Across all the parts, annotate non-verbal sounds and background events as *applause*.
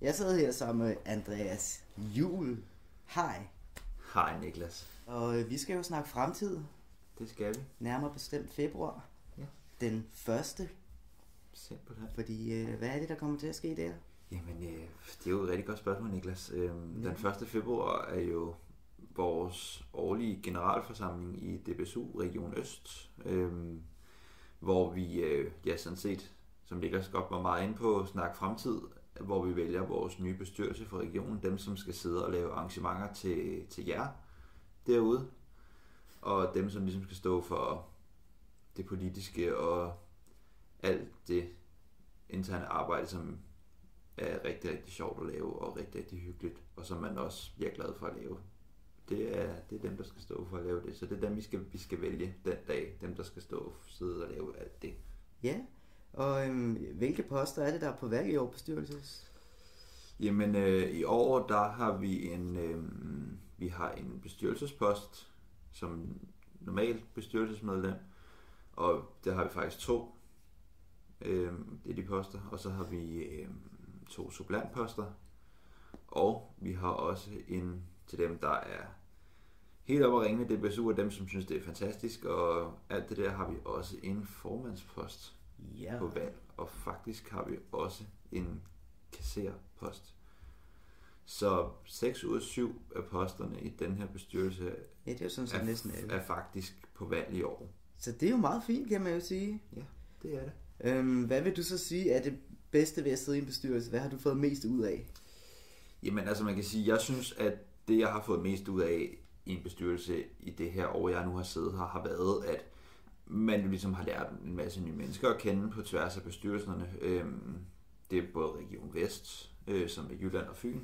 Jeg sidder her sammen med Andreas Jul. Hej. Hej Niklas. Og øh, vi skal jo snakke fremtid, Det skal vi. nærmere bestemt februar. Ja. Den første, Simpelthen. fordi øh, hvad er det, der kommer til at ske der? Jamen, øh, det er jo et rigtig godt spørgsmål, Niklas. Øhm, Den 1. februar er jo vores årlige generalforsamling i DBSU Region Øst, øhm, hvor vi, øh, ja sådan set, som Niklas godt var meget inde på, snak fremtid, hvor vi vælger vores nye bestyrelse for regionen, dem som skal sidde og lave arrangementer til, til jer derude, og dem som ligesom skal stå for det politiske og alt det interne arbejde, som er rigtig, rigtig sjovt at lave og rigtig, rigtig hyggeligt, og som man også bliver glad for at lave. Det er, det er dem, der skal stå for at lave det. Så det er dem, vi skal, vi skal vælge den dag. Dem, der skal stå og sidde og lave alt det. Ja, og øhm, hvilke poster er det, der er på valg i år bestyrelses? Jamen, øh, i år, der har vi en, øh, vi har en bestyrelsespost, som normalt bestyrelsesmedlem, og der har vi faktisk to. Øh, det er de poster, og så har vi øh, to supplantposter, og vi har også en til dem, der er helt op at ringe, det er og dem, som synes, det er fantastisk, og alt det der har vi også en formandspost Ja, på valg, og faktisk har vi også en kasserpost. Så 6 ud af 7 af posterne i den her bestyrelse ja det er jo sådan set næsten er, alle. er faktisk på valg i år. Så det er jo meget fint, kan man jo sige. Ja, det er det. Øhm, hvad vil du så sige er det bedste ved at sidde i en bestyrelse? Hvad har du fået mest ud af? Jamen altså man kan sige, jeg synes, at det jeg har fået mest ud af i en bestyrelse i det her år, jeg nu har siddet her, har været, at man jo ligesom har lært en masse nye mennesker at kende på tværs af bestyrelserne. Øhm, det er både Region Vest, øh, som er Jylland og Fyn,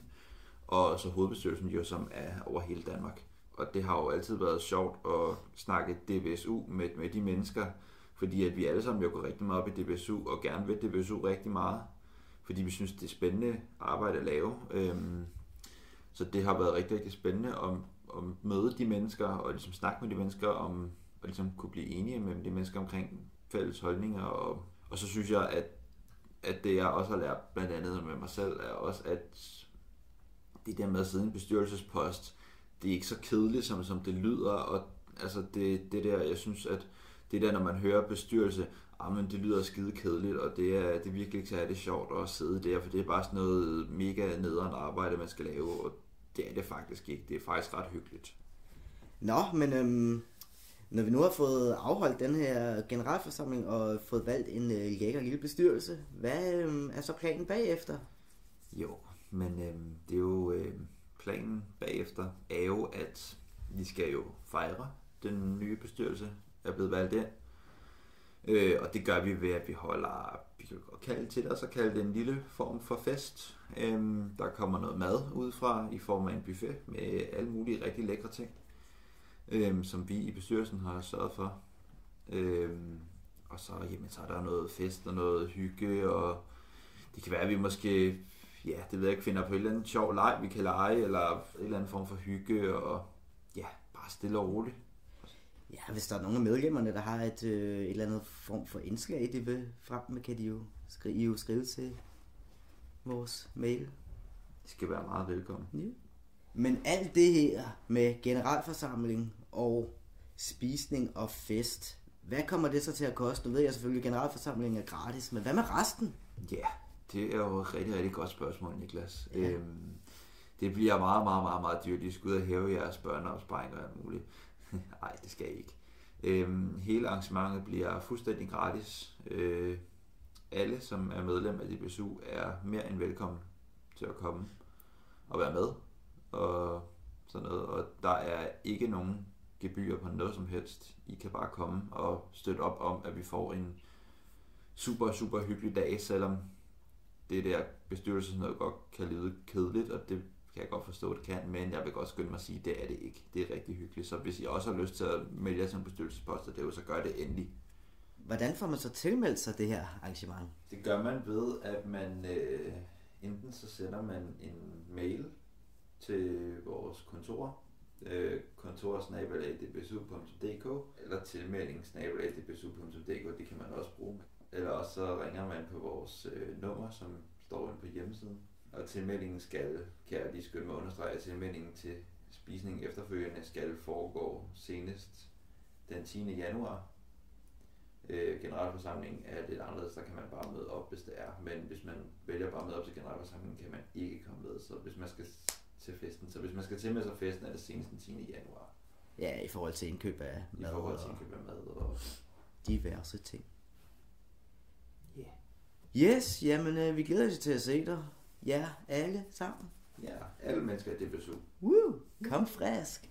og så hovedbestyrelsen jo, som er over hele Danmark. Og det har jo altid været sjovt at snakke DBSU med, med de mennesker, fordi at vi alle sammen jo går rigtig meget op i DBSU, og gerne vil DBSU rigtig meget, fordi vi synes, det er spændende arbejde at lave. Øhm, så det har været rigtig, rigtig spændende at, at møde de mennesker, og ligesom snakke med de mennesker om, og ligesom kunne blive enige med de mennesker omkring fælles holdninger. Og, og så synes jeg, at, at det jeg også har lært blandt andet med mig selv, er også, at det der med at sidde i en bestyrelsespost, det er ikke så kedeligt, som, som det lyder, og altså det, det der, jeg synes, at det der, når man hører bestyrelse, ah, men det lyder skide kedeligt, og det er, det er virkelig ikke særlig sjovt at sidde der, for det er bare sådan noget mega nederen arbejde, man skal lave, og det er det faktisk ikke. Det er faktisk ret hyggeligt. Nå, men øhm, når vi nu har fået afholdt den her generalforsamling og fået valgt en øh, lækker lille bestyrelse, hvad øh, er så planen bagefter? Jo, men øh, det er jo øh, planen bagefter er jo, at vi skal jo fejre den nye bestyrelse er blevet valgt ind. Øh, og det gør vi ved, at vi holder, vi kan godt kalde det til os og kalde det en lille form for fest. Øh, der kommer noget mad udefra i form af en buffet med alle mulige rigtig lækre ting, øhm, som vi i bestyrelsen har sørget for. Øhm, og så, jamen, så er der noget fest og noget hygge, og det kan være, at vi måske, ja, det ved jeg ikke, finder på et eller andet sjov leg, vi kan lege, eller en eller anden form for hygge, og ja, bare stille og roligt. Ja, hvis der er nogle af medlemmerne, der har et, øh, et eller andet form for indslag, de vil frem med, kan de jo skrive, I jo skrive til vores mail. Det skal være meget velkommen. Ja. Men alt det her med generalforsamling og spisning og fest, hvad kommer det så til at koste? Nu ved jeg selvfølgelig, at generalforsamlingen er gratis, men hvad med resten? Ja, det er jo et rigtig, rigtig godt spørgsmål, Niklas. Ja. Øhm, det bliver meget, meget, meget, meget dyrt. I skal ud og hæve jeres børneopsparing og alt muligt. *laughs* Nej, det skal I ikke. Øhm, hele arrangementet bliver fuldstændig gratis. Øh, alle, som er medlem af DBSU, er mere end velkommen til at komme og være med. Og sådan noget. Og der er ikke nogen gebyr på noget som helst. I kan bare komme og støtte op om, at vi får en super, super hyggelig dag, selvom det der bestyrelse noget godt kan lyde kedeligt, og det kan jeg godt forstå, det kan, men jeg vil godt skynde mig at sige, at det er det ikke. Det er rigtig hyggeligt, så hvis I også har lyst til at melde jer som bestyrelsespost, det er jo, så gør det endelig. Hvordan får man så tilmeldt sig det her arrangement? Det gør man ved, at man øh, enten så sender man en mail til vores kontor, øh, kontorsnabelag.dbsu.dk eller tilmelding.dbsu.dk, det kan man også bruge. Eller også så ringer man på vores øh, nummer, som står inde på hjemmesiden. Og tilmeldingen skal, kan jeg lige skynde mig at understrege, at tilmeldingen til spisning efterfølgende skal foregå senest den 10. januar. Øh, generalforsamlingen er lidt anderledes, der kan man bare møde op, hvis det er. Men hvis man vælger bare at møde op til generalforsamlingen, kan man ikke komme med. Så hvis man skal til festen, så hvis man skal til med sig festen, er det senest den 10. januar. Ja, i forhold til indkøb af I mad forhold til indkøb af mad og diverse ting. Yeah. Yes, jamen øh, vi glæder os til at se dig. Ja, alle sammen. Ja, alle mennesker i DBSU. Woo, kom frisk.